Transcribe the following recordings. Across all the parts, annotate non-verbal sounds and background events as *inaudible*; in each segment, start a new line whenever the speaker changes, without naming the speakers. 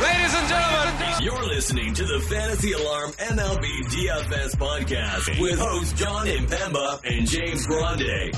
Ladies and gentlemen,
You're listening to the Fantasy Alarm MLB DFS podcast with hosts John Impemba and James Grande.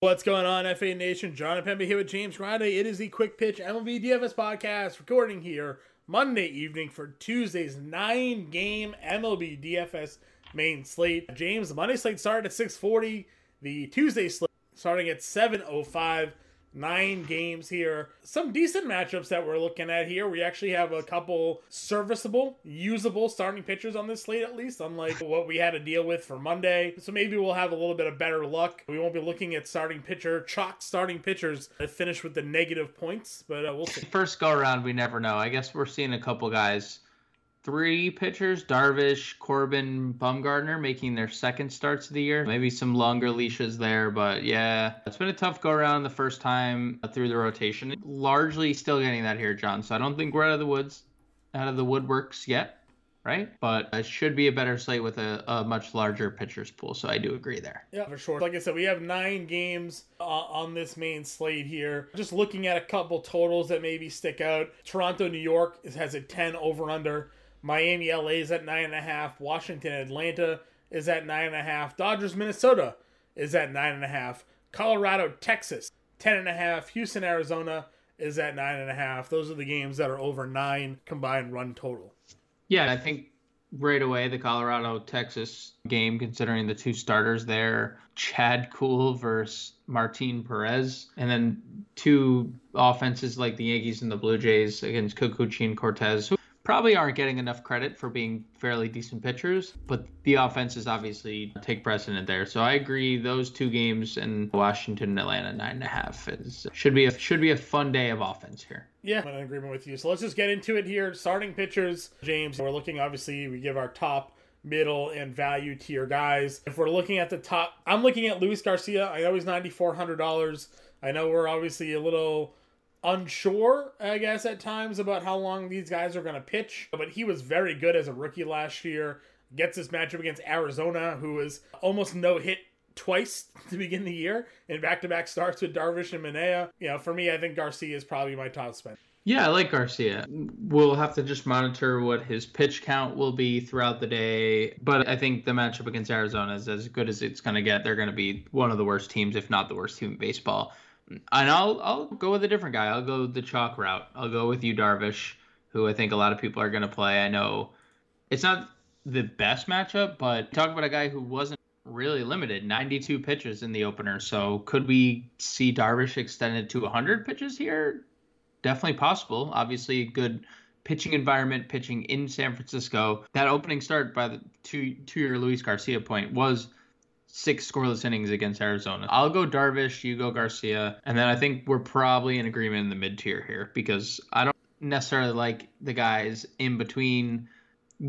What's going on, FA Nation? John Impemba here with James Grande. It is the Quick Pitch MLB DFS podcast recording here Monday evening for Tuesday's nine game MLB DFS main slate. James, the Monday slate started at 640. The Tuesday slate starting at 705 nine games here. Some decent matchups that we're looking at here. We actually have a couple serviceable, usable starting pitchers on this slate, at least, unlike what we had to deal with for Monday. So maybe we'll have a little bit of better luck. We won't be looking at starting pitcher, chalk starting pitchers that finish with the negative points, but uh, we'll see.
First go around, we never know. I guess we're seeing a couple guys three pitchers, Darvish, Corbin, Bumgarner, making their second starts of the year. Maybe some longer leashes there, but yeah, it's been a tough go around the first time through the rotation. Largely still getting that here, John. So I don't think we're out of the woods, out of the woodworks yet. Right, but it should be a better slate with a, a much larger pitchers pool. So I do agree there.
Yeah, for sure. Like I said, we have nine games uh, on this main slate here. Just looking at a couple totals that maybe stick out. Toronto, New York has a 10 over under. Miami, LA is at nine and a half. Washington, Atlanta is at nine and a half. Dodgers, Minnesota is at nine and a half. Colorado, Texas, ten and a half. Houston, Arizona is at nine and a half. Those are the games that are over nine combined run total.
Yeah, I think right away the Colorado Texas game, considering the two starters there, Chad Kuhl versus Martin Perez, and then two offenses like the Yankees and the Blue Jays against Kikuchi and Cortes probably aren't getting enough credit for being fairly decent pitchers, but the offenses obviously take precedent there. So I agree. Those two games in Washington and Atlanta nine and a half is should be a should be a fun day of offense here.
Yeah, I'm in agreement with you. So let's just get into it here. Starting pitchers, James. We're looking obviously. We give our top middle and value tier guys. If we're looking at the top, I'm looking at Luis Garcia. I know he's ninety four hundred dollars. I know we're obviously a little unsure, I guess, at times about how long these guys are going to pitch. But he was very good as a rookie last year. Gets this matchup against Arizona, who was almost no hit twice *laughs* to begin the year in back to back starts with Darvish and Manaea. You know, for me, I think Garcia is probably my top spend.
Yeah, I like Garcia. We'll have to just monitor what his pitch count will be throughout the day. But I think the matchup against Arizona is as good as it's going to get. They're going to be one of the worst teams, if not the worst team in baseball and I'll I'll go with a different guy. I'll go the chalk route. I'll go with you, Darvish, who I think a lot of people are going to play. I know it's not the best matchup, but talk about a guy who wasn't really limited 92 pitches in the opener. So could we see Darvish extended to 100 pitches here? Definitely possible. Obviously, good pitching environment, pitching in San Francisco. That opening start by the two to your Luis Garcia point was six scoreless innings against Arizona. I'll go Darvish, you go Garcia, and then I think we're probably in agreement in the mid tier here because I don't necessarily like the guys in between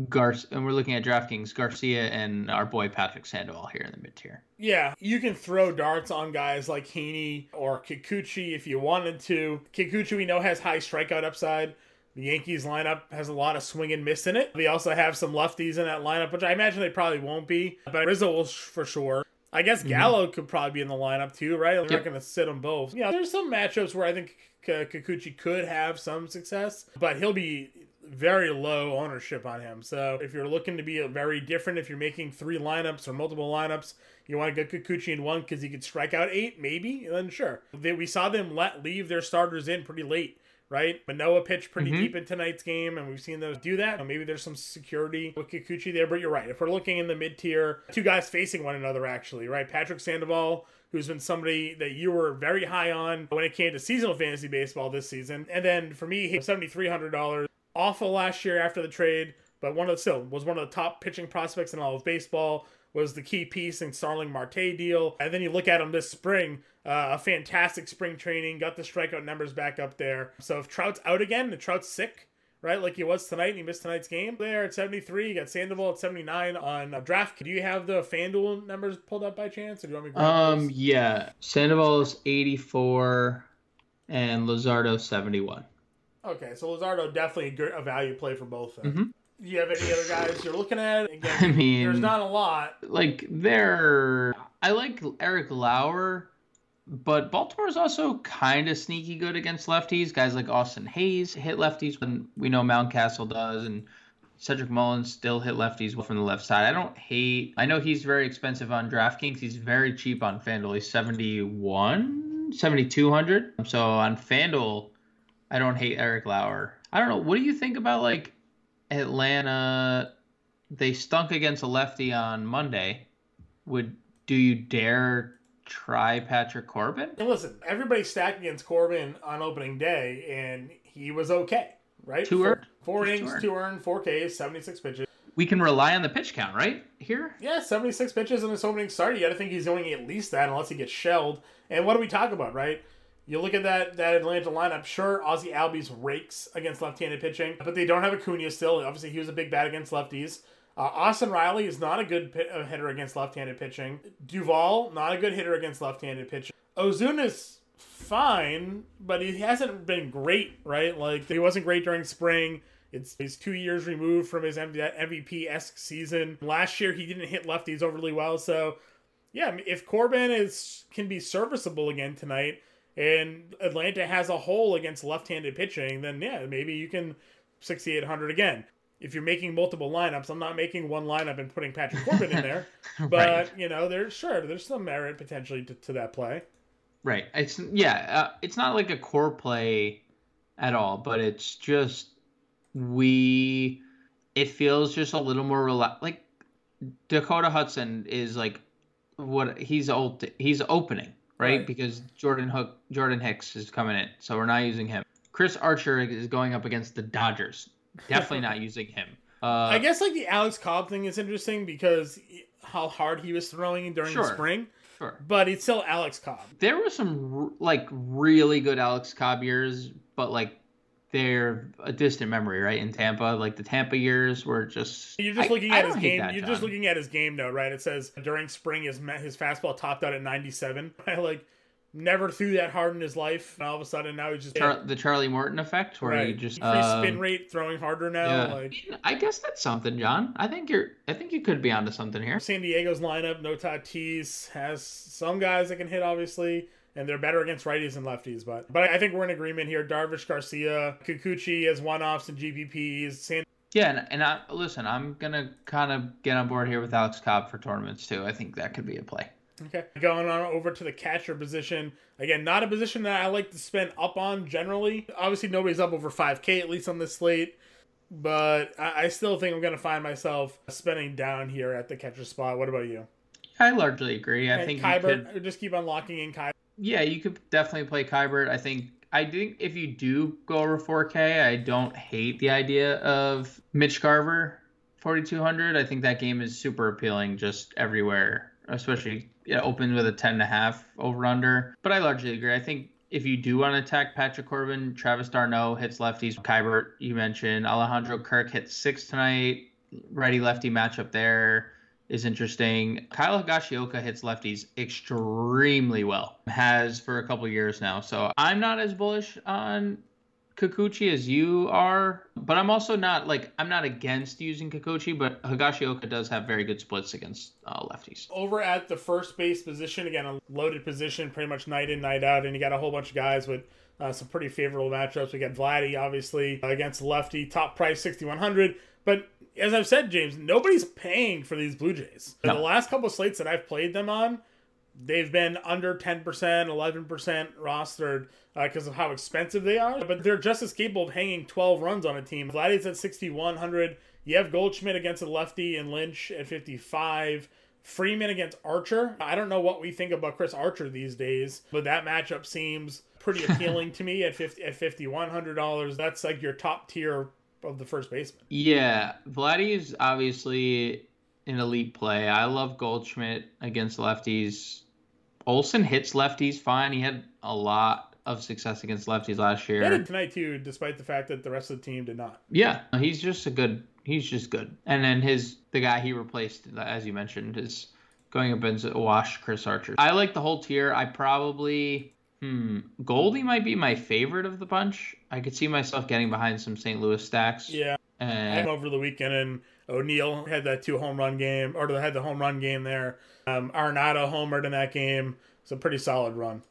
Garcia, and we're looking at DraftKings Garcia and our boy Patrick Sandoval here in the mid tier.
Yeah, you can throw darts on guys like Heaney or Kikuchi if you wanted to. Kikuchi we know has high strikeout upside. The Yankees lineup has a lot of swing and miss in it. They also have some lefties in that lineup, which I imagine they probably won't be. But Rizzo will for sure. I guess mm-hmm. Gallo mm-hmm. could probably be in the lineup too, right? They're yep. not going to sit them both. Yeah, there's some matchups where I think Kikuchi could have some success, but he'll be very low ownership on him. So if you're looking to be very different, if you're making three lineups or multiple lineups, you want to get Kikuchi in one because he could strike out eight, maybe. Then sure. They, we saw them let leave their starters in pretty late right? Manoah pitched pretty mm-hmm. deep in tonight's game, and we've seen those do that. Maybe there's some security with Kikuchi there, but you're right. If we're looking in the mid tier, two guys facing one another, actually, right? Patrick Sandoval, who's been somebody that you were very high on when it came to seasonal fantasy baseball this season, and then for me, seventy three hundred dollars awful last year after the trade, but one of the, still was one of the top pitching prospects in all of baseball was the key piece in Starling Marte deal. And then you look at him this spring, uh, a fantastic spring training, got the strikeout numbers back up there. So if Trout's out again, the Trout's sick, right? Like he was tonight and he missed tonight's game. There at 73, you got Sandoval at 79 on a draft. Do you have the FanDuel numbers pulled up by chance? Or do you want me to
Um, yeah. Sandoval is 84 and Luzardo 71.
Okay, so Luzardo definitely a value play for both. Mm-hmm do you have any other guys you're looking at? *laughs* Again, I mean, there's not a lot.
Like there, I like Eric Lauer but Baltimore is also kind of sneaky good against lefties. Guys like Austin Hays hit lefties when we know Mountcastle does, and Cedric Mullins still hit lefties from the left side. I don't hate. I know he's very expensive on DraftKings. He's very cheap on FanDuel. He's 71, 7200. So on FanDuel, I don't hate Eric Lauer. I don't know. What do you think about like Atlanta? They stunk against a lefty on Monday. Would do you dare try Patrick Corbin?
And listen, everybody stacked against Corbin on opening day, and he was okay, right?
Two earned.
Four innings,
two
two earned, four Ks, 76 pitches.
We can rely on the pitch count, right? Here?
Yeah, 76 pitches in his opening start. You got to think he's doing at least that unless he gets shelled. And what do we talk about, right? You look at that that Atlanta lineup. Sure, Ozzy Albies rakes against left-handed pitching, but they don't have Acuna still. Obviously, he was a big bat against lefties. Uh, Austin Riley is not a good uh, hitter against left-handed pitching. Duvall, not a good hitter against left-handed pitching. Ozuna's fine, but he hasn't been great, right? Like he wasn't great during spring. It's he's two years removed from his MVP esque season. Last year he didn't hit lefties overly well, so yeah, if Corbin is can be serviceable again tonight, and Atlanta has a hole against left-handed pitching, then yeah, maybe you can 6,800 again. If you're making multiple lineups, I'm not making one lineup and putting Patrick Corbin in there, *laughs* but
Right.
you know, there's sure there's some merit potentially to, to that play.
Right. It's yeah. Uh, it's not like a core play at all, but it's just we. It feels just a little more rela- like Dakota Hudson is like what he's old. He's opening right,
Right.
because Jordan Hook Jordan Hicks is coming in, so we're not using him. Chris Archer is going up against the Dodgers. Definitely not *laughs* using him. Uh,
I guess like the Alex Cobb thing is interesting because how hard he was throwing during
Sure.
the spring,
sure.
but it's still Alex Cobb.
There were some like really good Alex Cobb years, but like they're a distant memory, right? In Tampa, like the Tampa years were just.
You're just
I-
looking at his game.
that,
You're just looking at his game note, right? It says during spring his his fastball topped out at 97. *laughs* I like never threw that hard in his life, and all of a sudden now he's just
Char- the Charlie Morton effect, where
right.
you just
increased
um,
spin rate, throwing harder now.
Yeah.
Like
I guess that's something, John. I think you're. I think you could be onto something here.
San Diego's lineup, no Tatis has some guys that can hit, obviously, and they're better against righties and lefties. But but I think we're in agreement here. Darvish, Garcia, Kikuchi as one-offs and GPPs. San
Yeah, and, and I listen. I'm gonna kind of get on board here with Alex Cobb for tournaments too. I think that could be a play.
Okay. Going on over to the catcher position. Again, not a position that I like to spend up on generally. Obviously, nobody's up over 5K, at least on this slate. But I, I still think I'm going to find myself spending down here at the catcher spot. What about you?
I largely agree. I
and
think you
Keibert,
could.
just keep on locking in Keibert.
Yeah, you could definitely play Keibert. I think I think if you do go over 4K, I don't hate the idea of Mitch Garver 4200. I think that game is super appealing just everywhere, especially yeah, open with a 10 and a half over under. But I largely agree. I think if you do want to attack Patrick Corbin, Travis d'Arnaud hits lefties. Keibert, you mentioned Alejandro Kirk hits six tonight. Righty lefty matchup there is interesting. Kyle Higashioka hits lefties extremely well. Has for a couple years now. So I'm not as bullish on Kikuchi as you are, but I'm also not like I'm not against using Kikuchi, but Higashioka does have very good splits against uh, lefties.
Over at the first base position, again, a loaded position pretty much night in, night out. And you got a whole bunch of guys with uh, some pretty favorable matchups. We got Vladdy, obviously, against lefty, top price 6,100. But as I've said, James, nobody's paying for these Blue Jays.
No.
The last couple of slates that I've played them on, they've been under 10%, 11% rostered uh, because of how expensive they are. But they're just as capable of hanging 12 runs on a team. Vladdy's at 6,100. You have Goldschmidt against a lefty and Lynch at 55. Freeman against Archer. I don't know what we think about Chris Archer these days, but that matchup seems pretty *laughs* appealing to me at 50 at $5100. That's like your top tier of the first baseman.
Yeah, Vladdy is obviously an elite play. I love Goldschmidt against lefties. Olson hits lefties fine. He had a lot of success against lefties last year.
did tonight too, despite the fact that the rest of the team did not.
Yeah, he's just a good. He's just good. And then his the guy he replaced, as you mentioned, is going up against a wash Chris Archer. I like the whole tier. I probably hmm Goldie might be my favorite of the bunch. I could see myself getting behind some St. Louis stacks.
Yeah, I'm over the weekend and O'Neill had that two home run game, or had the home run game there. Um, Arenado homered in that game. It's a pretty solid run.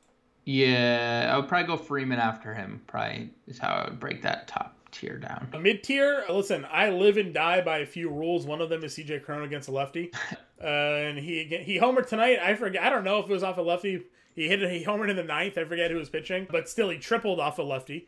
Yeah, I would probably go Freeman after him. Probably is how I would break that top tier down.
A mid tier, listen, I live and die by a few rules. One of them is CJ Cron against a lefty, *laughs* uh, and he he homered tonight. I forget. I don't know if it was off a lefty. He hit it. He homered in the ninth. I forget who was pitching, but still he tripled off a lefty.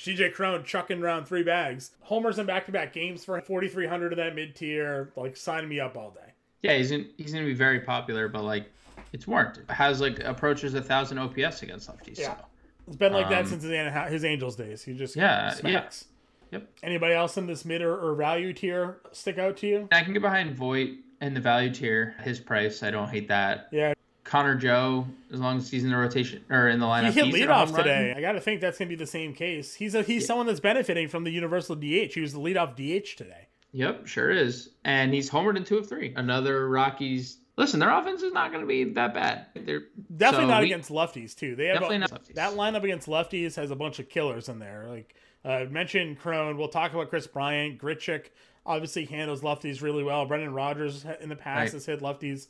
CJ Cron chucking around three bags. Homers in back to back games for 4,300 of that mid tier. Like sign me up all day.
Yeah, he's in, he's gonna be very popular, but like it's warranted. Has like approaches a thousand OPS against lefties.
Yeah.
So.
It's been like that
Um,
since his, his Angels days. He just
Yeah,
smacks.
Yep.
Anybody else in this mid or, or value tier stick out to you?
I can get behind Voit in the value tier. His price, I don't hate that.
Yeah,
Connor Joe, as long as he's in the rotation or in the lineup,
he hit leadoff
run.
today. I got to think that's gonna be the same case. He's a he's someone that's benefiting from the universal DH. He was the leadoff DH today.
Yep, sure is. And he's homered in two of three. Another Rockies. Listen, their offense is not going to be that bad. They're
Definitely
so
not
we-
against lefties too. They have
Definitely
a, that lineup against lefties has a bunch of killers in there. Like uh, mentioned, Cron. We'll talk about Kris Bryant. Grichuk obviously handles lefties really well. Brendan Rodgers in the past
Right.
has hit lefties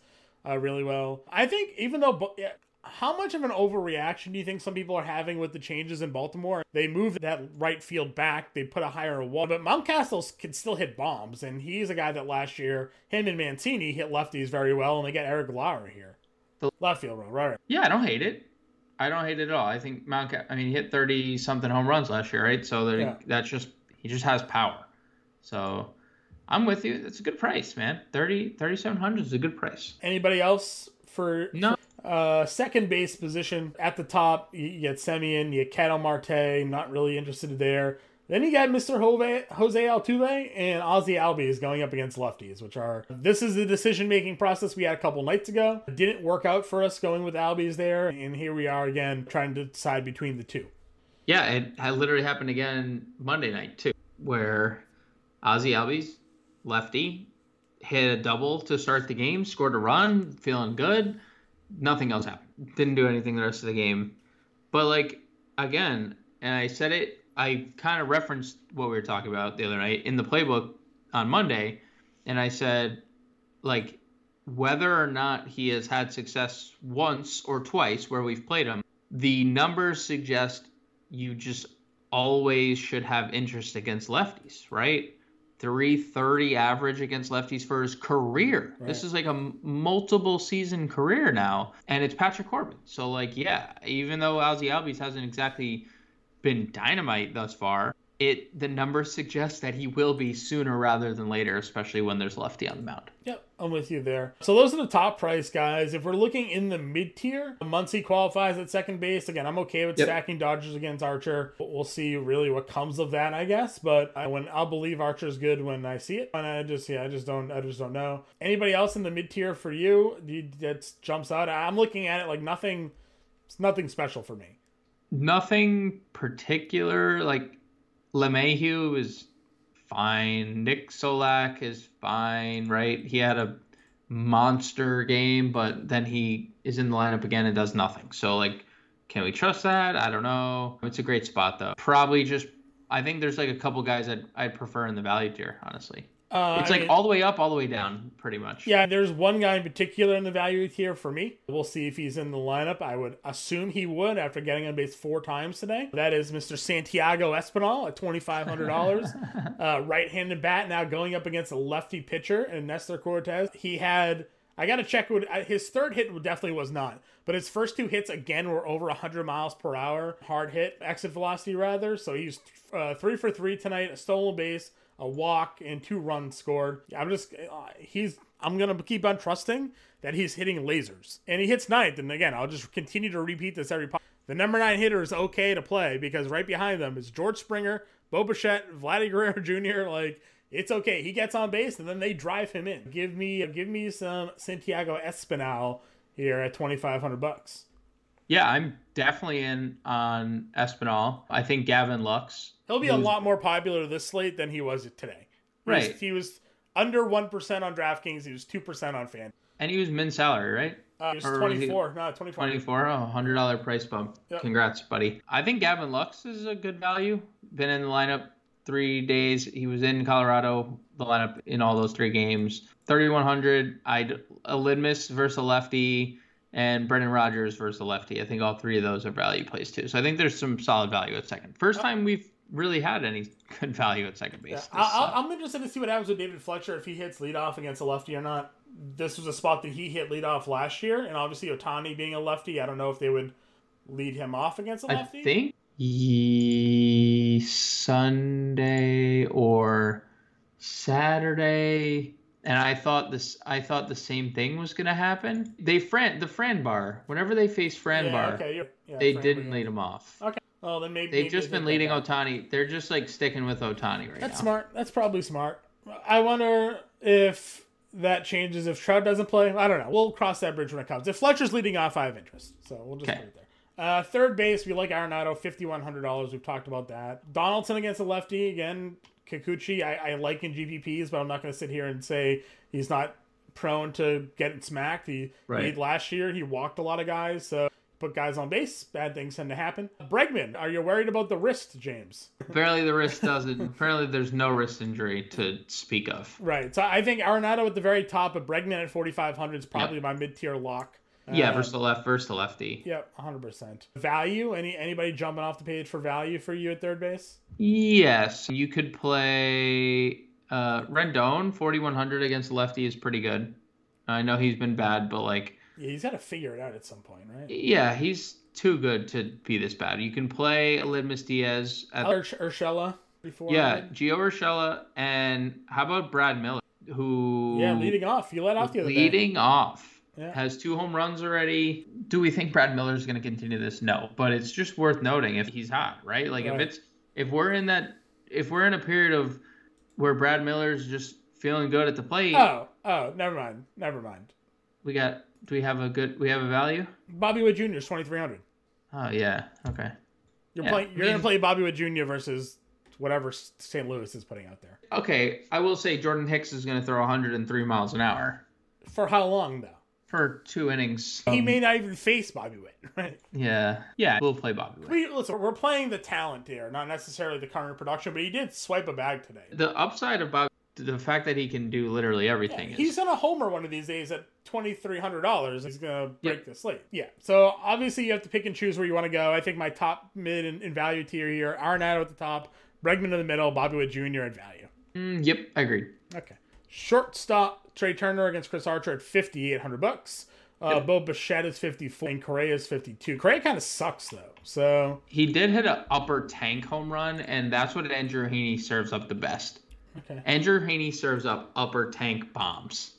uh, really well. I think even though. yeah, how much of an overreaction do you think some people are having with the changes in Baltimore? They moved that right field back. They put a higher wall, but Mountcastle can still hit bombs, and he's a guy that last year him and Mancini hit lefties very well, and they get Eric Lauer here,
The-
left field row, right?
Yeah, I don't hate it. I don't hate it at all. I think Mount. I mean, he hit thirty something home runs last year, right? So there-
Yeah.
that's just he just has power. So I'm with you. That's a good price, man. 30 3700 is a good price.
Anybody else for
No,
uh, second base position at the top? You get Semien, you get Ketel Marte. Not really interested there. Then you got Mr. Jose, Jose Altuve and Ozzy Albies going up against lefties, which are this is the decision making process we had a couple nights ago. It didn't work out for us going with Albies there, and here we are again trying to decide between the two.
yeah, it had literally happened again Monday night too, where Ozzy Albies, lefty, hit a double to start the game, scored a run, feeling good. Nothing else happened. Didn't do anything the rest of the game. But like again, and I said it, I kind of referenced what we were talking about the other night in the playbook on Monday, and I said like whether or not he has had success once or twice where we've played him, the numbers suggest you just always should have interest against lefties, right? 330 average against lefties for his career. This is like a m- multiple season career now, and it's Patrick Corbin. So, like, yeah, even though Ozzy Albies hasn't exactly been dynamite thus far, it the numbers suggest that he will be sooner rather than later, especially when there's lefty on the mound.
Yep, I'm with you there. So those are the top price guys. If we're looking in the mid tier, Muncy qualifies at second base. Again, I'm okay with
Yep.
stacking Dodgers against Archer. We'll see really what comes of that, I guess. But I, when I'll believe Archer's good when I see it, and I just yeah, I just don't I just don't know. Anybody else in the mid tier for you, you that jumps out? I'm looking at it like nothing. It's nothing special for me.
Nothing particular. Like LeMahieu is fine. Nick Solak is fine, right? He had a monster game, but then he is in the lineup again and does nothing. So like, can we trust that? I don't know. It's a great spot though. Probably just. I think there's like a couple guys that I'd prefer in the value tier, honestly.
Uh,
It's
I
like
mean-
all the way up, all the way down, pretty much.
Yeah, there's one guy in particular in the value tier for me. We'll see if he's in the lineup. I would assume he would after getting on base four times today. That is Mr. Santiago Espinal at $2,500. *laughs* uh, right-handed bat now going up against a lefty pitcher and Nestor Cortes. He had, I got to check, what, uh, his third hit definitely was not. But his first two hits, again, were over 100 miles per hour. Hard hit, exit velocity rather. So he's uh, three for three tonight, a stolen base, a walk, and two runs scored. I'm just, uh, he's, I'm going to keep on trusting that he's hitting lasers. And he hits ninth. And again, I'll just continue to repeat this every The number nine hitter is okay to play because right behind them is George Springer, Bo Bichette, Vladdy Guerrero *laughs* Jr. Like, it's okay. He gets on base and then they drive him in. Give me, give me some Santiago Espinal here at 2,500 bucks.
Yeah, I'm definitely in on Espinal. I think Gavin Lux.
He'll be a
who's-
lot more popular this slate than he was today. He was-
Right.
he was under 1% on DraftKings. He was 2% on Fan.
And he was min salary, right?
Uh, he was
Or was he-
24. No, 24.
24, oh, $100 price bump.
Yep.
Congrats, buddy. I think Gavin Lux is a good value. Been in the lineup three days. He was in Colorado, the lineup in all those three games. 3,100. I'd a Aledmys versus a lefty. and Brendan Rodgers versus the lefty. I think all three of those are value plays too. So I think there's some solid value at second. First time we've really had any *laughs* good value at second base.
Yeah, I, I, I'm interested to see what happens with David Fletcher if he hits leadoff against a lefty or not. This was a spot that he hit leadoff last year, and obviously Ohtani being a lefty, I don't know if they would lead him off against a lefty.
I think ye Sunday or Saturday, and I thought this. I thought the same thing was gonna happen. They Fran the Fran bar. Whenever they face Fran
yeah,
bar,
okay, yeah,
they didn't lead him off.
Okay, well then maybe
They've
maybe
just
they
been leading. Ohtani. They're just like sticking with Ohtani right now.
That's
now.
smart. That's probably smart. I wonder if that changes if Trout doesn't play. I don't know. We'll cross that bridge when it comes. If Fletcher's leading off, I have interest. So we'll just
Okay.
put it there. Uh, third base, we like Arenado, $5,100. We've talked about that. Donaldson against a lefty. Again, Kikuchi, I, I like in GPPs, but I'm not going to sit here and say he's not prone to getting smacked. He,
Right.
he last year he walked a lot of guys, so put guys on base. Bad things tend to happen. Bregman, are you worried about the wrist, James?
Apparently the wrist doesn't. apparently there's no wrist injury to speak of.
Right. So I think Arenado at the very top, but Bregman at 4,500 is probably my mid tier lock.
Yeah,
Uh,
versus the left, versus the lefty.
Yep, 100%. Value? Any Anybody jumping off the page for value for you at third base?
Yes, you could play uh, Rendon 4100 against lefty is pretty good. I know he's been bad, but like,
Yeah, he's got to figure it out at some point, right?
yeah, he's too good to be this bad. You can play Aledmys Diaz at
Ur- Urshela before.
yeah, Gio Urshela, and how about Brad Miller, who
Yeah, leading off. You let off the other day.
leading off.
Yeah.
Has two home runs already. Do we think Brad Miller is going to continue this? No, but it's just worth noting if he's hot, right? Like
Right.
if it's if we're in that if we're in a period of where Brad Miller's just feeling good at the plate,
Oh, oh, never mind. Never mind.
we got do we have a good we have a value?
Bobby Witt Jr. is 2,300.
Oh yeah, okay.
You're
Yeah,
playing. You're gonna play Bobby Witt Jr. versus whatever St. Louis is putting out there.
Okay, I will say Jordan Hicks is going to throw 103 miles an hour
For how long though?
for two innings.
he
Um,
may not even face Bobby Witt, *laughs* right?
yeah, yeah, we'll play Bobby. Witt.
We listen. We're playing the talent here, not necessarily the current production. But he did swipe a bag today.
The upside of Bobby, the fact that he can do literally everything.
He's
is,
gonna homer one of these days at twenty three hundred dollars. He's gonna break
Yep.
the slate. Yeah. So obviously you have to pick and choose where you want to go. I think my top mid and, and value tier here: Arenado at the top, Bregman in the middle, Bobby Witt Jr. at value.
Mm, yep, I agree.
Okay. Shortstop Trea Turner against Chris Archer at fifty eight hundred bucks. Uh,
Yep.
Bo Bichette is fifty four, and Correa is fifty two. Correa kind of sucks though. So
He did hit an upper tank home run, and that's what Andrew Heaney serves up the best.
Okay.
Andrew Heaney serves up upper tank bombs.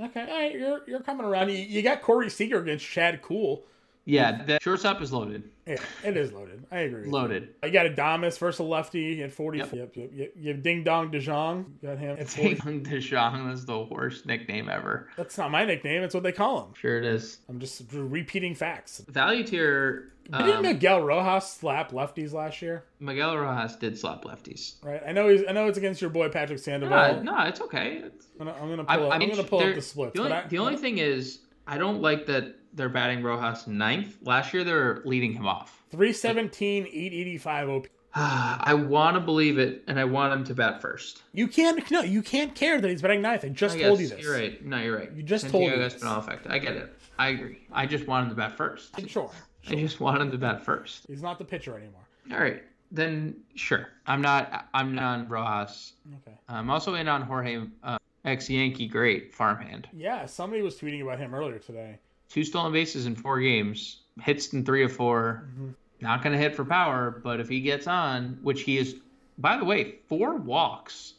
Okay, all right, you're you're coming around. You, you got Corey Seager against Chad Kuhl.
Yeah, the shortstop is loaded.
Yeah, it is loaded. I agree. you.
Loaded.
You got Adamas versus a lefty at 40. Yep.
Yep.
Yep, yep, You have Ding Dong DeJong. Got him at 40.
Taking DeShong is the worst nickname ever.
That's not my nickname. It's what they call him.
Sure it is.
I'm just repeating facts.
Value tier.
Didn't
Um,
Miguel Rojas slap lefties last year?
Miguel Rojas did slap lefties.
Right. I know he's. I know it's against your boy Patrick Sandoval.
No, no, it's okay. It's,
I'm gonna, I'm gonna
I,
pull. up,
I
I'm gonna pull up the splits.
The only,
I,
the only thing is, I don't like that they're batting Rojas ninth. Last year, they were leading him off.
317, 885 OP. *sighs*
I want to believe it, and I want him to bat first.
You can't. No, you can't care that he's batting ninth. I just
I
told
guess
you this.
You're right. No, you're right.
You just told me
Santiago
this.
Espinal effect. I get it. I agree. I just want him to bat first.
Sure. *laughs*
I just want him to bat first.
He's not the pitcher anymore.
All right, then sure. I'm not. I'm not on Rojas.
Okay.
I'm also in on Jorge, uh, ex Yankee great farmhand.
Yeah, somebody was tweeting about him earlier today.
Two stolen bases in four games. Hits in three of 4
Mm-hmm.
Not going to hit for power, but if he gets on, which he is, by the way, four walks,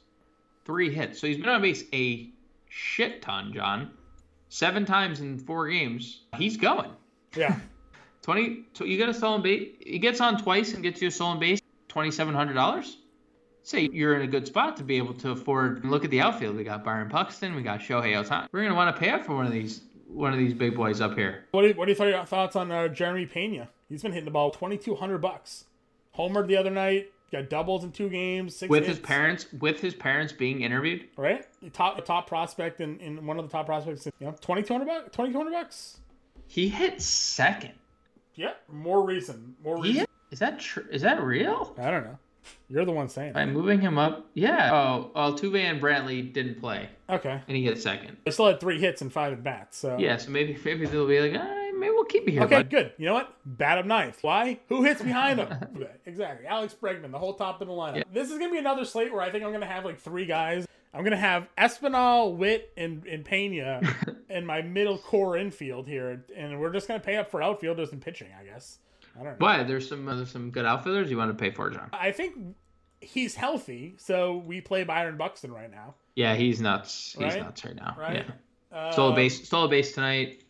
three hits. So he's been on base a shit ton, John. Seven times in four games. He's going.
Yeah. *laughs*
20 so you got a stolen base he gets on twice and gets you a stolen base $2700 say you're in a good spot to be able to afford look at the outfield we got byron buxton we got shohei ohtani we're going to want to pay up for one of these one of these big boys up here
What do, what do you th- thoughts on uh, Jeremy Pena? He's been hitting the ball twenty two hundred bucks. Homered the other night. Got doubles in two games. Six
with
hits,
his parents with his parents being interviewed
right? The top top prospect in, in one of the top prospects. You know, twenty two hundred bucks. Twenty two hundred bucks.
he hit second
Yeah, more reason. More reason.
hit, is that true? is that real
I don't know. You're the one saying.
by
It.
moving him up yeah oh altuve and brantley didn't play
Okay.
and he hit second
They still had three hits and five at bats. So
yeah so maybe maybe they'll be like i maybe we'll keep you here.
Okay,
bud.
good. You know what? Bat up ninth. Why? Who hits behind him? *laughs* exactly. Alex Bregman, the whole top of the lineup. This is gonna be another slate where I think I'm gonna have like three guys. I'm gonna have Espinal, Witt, and, and Pena *laughs* in my middle core infield here, and we're just gonna pay up for outfielders and pitching, I guess. I don't know.
Why? There's some uh, there's some good outfielders you want to pay for, John.
I think he's healthy, so we play Byron Buxton right now.
Yeah, he's nuts. He's
Right?
nuts right now.
Right?
Yeah.
Uh,
Stole a base. Stole a base tonight.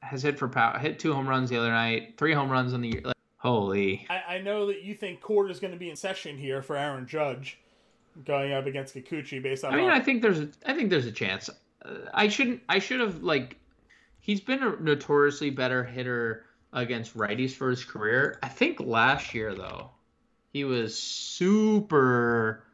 Has hit for power. Hit two home runs the other night. Three home runs on the year. Like, holy.
I, I know that you think Court is going to be in session here for Aaron Judge going up against Kikuchi based on.
I mean, I think there's a, I think there's a chance. Uh, I shouldn't. I should have like. He's been a notoriously better hitter against righties for his career. I think last year though, he was super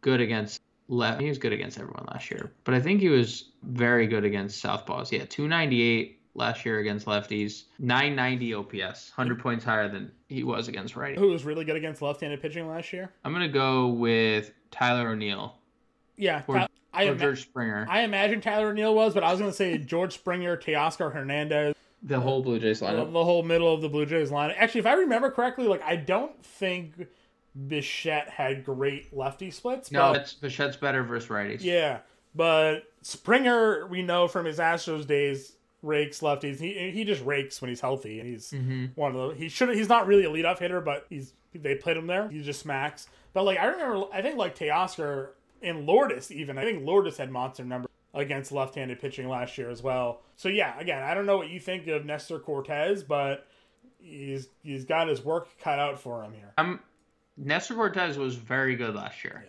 good against left. He was good against everyone last year, but I think he was very good against southpaws. Yeah, 298 last year against lefties, 990 OPS, 100 points higher than he was against righties.
who was really good against left-handed pitching last year.
I'm gonna go with Tyler O'Neill
Yeah,
or,
I,
or
ima-
George Springer.
I imagine Tyler O'Neill was, but I was going to say George Springer, Teoscar Hernandez,
the whole Blue Jays lineup.
the whole middle of the Blue Jays line. Actually, if I remember correctly, like I don't think Bichette had great lefty splits.
No,
but,
Bichette's better versus righties.
yeah, but Springer, we know from his Astros days, rakes lefties. He he just rakes when he's healthy, and he's
Mm-hmm.
one of the. He should. He's not really a leadoff hitter, but he's they played him there. He just smacks. But like I remember, I think like Teoscar and Lourdes even. I think Lourdes had monster numbers against left-handed pitching last year as well. So yeah, again, I don't know what you think of Nestor Cortes, but he's he's got his work cut out for him here.
I'm Nestor Cortes was very good last year.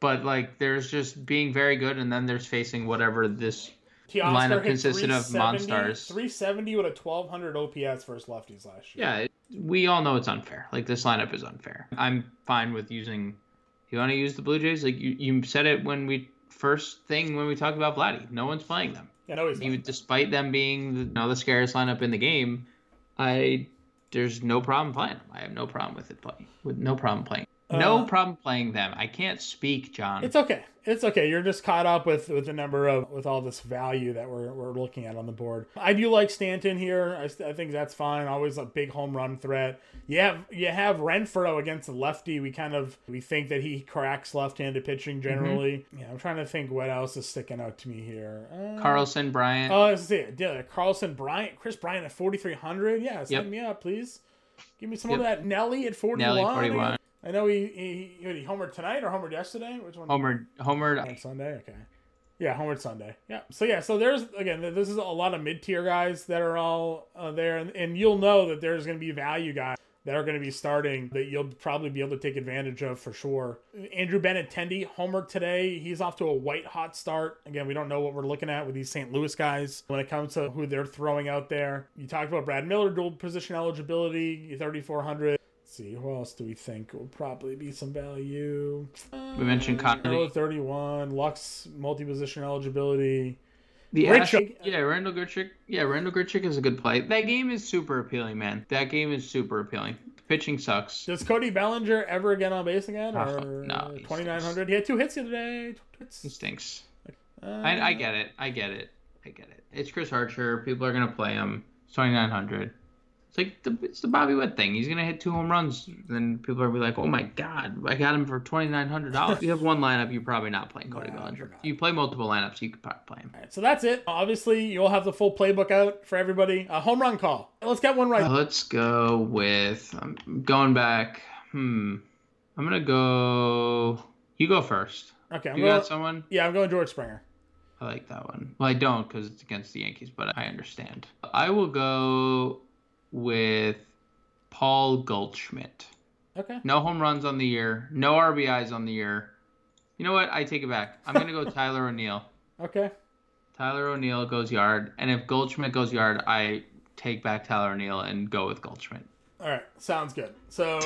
But like there's just being very good and then there's facing whatever this
Teoscar
Lineup consisted of
370
monstars.
370 with a 1200 OPS versus lefties last year.
yeah, it- we all know it's unfair. Like this lineup is unfair. I'm fine with using you want to use the Blue Jays like you, you said it when we first thing when we talk about Vladdy. No one's playing them.
I know he's
Even despite them being the, you know, the scariest lineup in the game, I there's no problem playing them. I have no problem with it playing. With no problem playing. No
Uh,
problem playing them. I can't speak, John.
It's okay. It's okay. You're just caught up with with the number of with all this value that we're we're looking at on the board. I do like Stanton here. I, st- I think that's fine. Always a big home run threat. You have you have Renfroe against the lefty. We kind of we think that he cracks left-handed pitching generally. Yeah, I'm trying to think what else is sticking out to me here. Uh,
Carlson, Bryant.
Oh, see it. Yeah, Carlson Bryant, Kris Bryant at 4,300. Yeah, sign
Yep.
me up, please. Give me some
Yep.
of that Nelly at 41.
Nelly, 41.
I know he, he, he, he homered tonight or homered yesterday. Which one?
Homer, homered
On Sunday, okay. Yeah, homered Sunday. Yeah. So yeah, so there's again, this is a lot of mid tier guys that are all uh, there, and, and you'll know that there's going to be value guys that are going to be starting that you'll probably be able to take advantage of for sure. Andrew Benintendi homered today. He's off to a white hot start. Again, we don't know what we're looking at with these St. Louis guys when it comes to who they're throwing out there. You talked about Brad Miller dual position eligibility, 3400. See who else do we think will probably be some value?
We mentioned
Earl
Conley.
31, Lux multi-position eligibility.
The. Astros- yeah, Randal Grichuk. Yeah, Randal Grichuk is a good play. That game is super appealing, man. That game is super appealing. Pitching sucks.
Does Cody Bellinger ever get on base again?
Oh,
Or
no,
2,900? He had two hits the other day.
He stinks.
Uh,
I, I get it. I get it. I get it. It's Chris Archer. People are gonna play him. Twenty nine hundred. It's like the it's the Bobby Witt thing. He's gonna hit two home runs. Then people are gonna be like, "Oh my God, I got him for twenty nine hundred dollars." *laughs* you have one lineup, you're probably not playing Cody
No,
Bellinger. You play multiple lineups, you could probably play him.
All right, so that's it. Obviously, you'll have the full playbook out for everybody. A home run call. Let's get one right.
Let's go with. I'm going back. Hmm. I'm gonna go. You go first.
Okay, I'm
You
going.
got someone?
Yeah, I'm going George Springer.
I like that one. Well, I don't because it's against the Yankees, but I understand. I will go with Paul Goldschmidt.
Okay.
No home runs on the year. No RBIs on the year. You know what? I take it back. I'm gonna go *laughs* Tyler O'Neill.
Okay.
Tyler O'Neill goes yard, and if Goldschmidt goes yard, I take back Tyler O'Neill and go with Goldschmidt.
All right, sounds good. So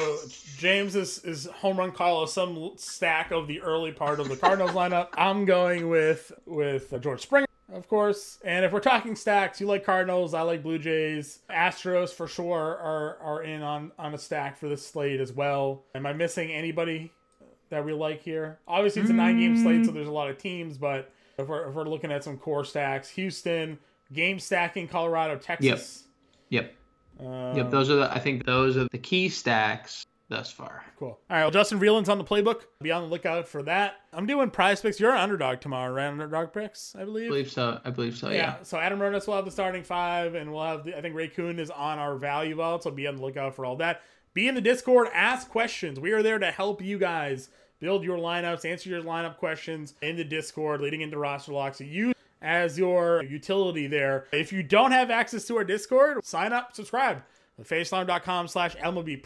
James is is home run call of some stack of the early part of the Cardinals lineup. I'm going with with George Springer, of course. And if we're talking stacks, you like Cardinals, I like Blue Jays, Astros for sure are are in on on a stack for this slate as well. Am I missing anybody that we like here? Obviously, it's a nine game slate, so there's a lot of teams. But if we're if we're looking at some core stacks, Houston game stacking, Colorado, Texas.
Yep. Yep.
Um,
Yep. Those are the. I think those are the key stacks thus far.
Cool. All right. Well, Justin Vreeland's on the playbook. Be on the lookout for that. I'm doing prize picks. You're an underdog tomorrow, right? Underdog picks, I believe.
I believe so. I believe so.
yeah.
Yeah.
So Adam Ronis will have the starting five, and we'll have the, I think Ray Kuhn is on our value vault, so be on the lookout for all that. Be in the Discord. Ask questions. We are there to help you guys build your lineups, answer your lineup questions in the Discord, leading into roster locks. So you as your utility there. If you don't have access to our Discord, sign up, subscribe. Facealarm.com slash MLB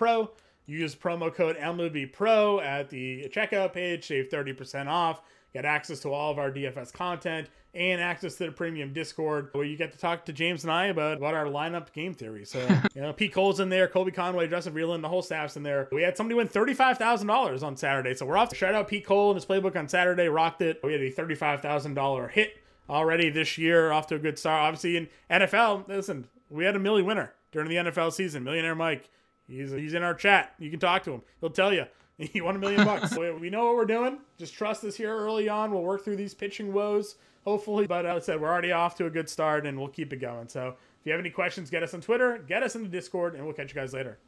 Use promo code MLBPro at the checkout page, save 30% off. Get access to all of our DFS content and access to the premium Discord where you get to talk to James and I about, about our lineup game theory. So, *laughs* you know, Pete Cole's in there, Colby Conway, Justin Vreeland, the whole staff's in there. We had somebody win $35,000 on Saturday. So we're off. To shout out Pete Cole and his playbook on Saturday, rocked it. We had a $35,000 hit already this year, off to a good start. Obviously, in NFL, listen, we had a milli winner during the NFL season. Millionaire Mike, he's he's in our chat. You can talk to him. He'll tell *laughs* you he won a million bucks. *laughs* we, we know what we're doing. Just trust us here early on. We'll work through these pitching woes, hopefully. But uh, as I said, we're already off to a good start, and we'll keep it going. So if you have any questions, get us on Twitter, get us in the Discord, and we'll catch you guys later.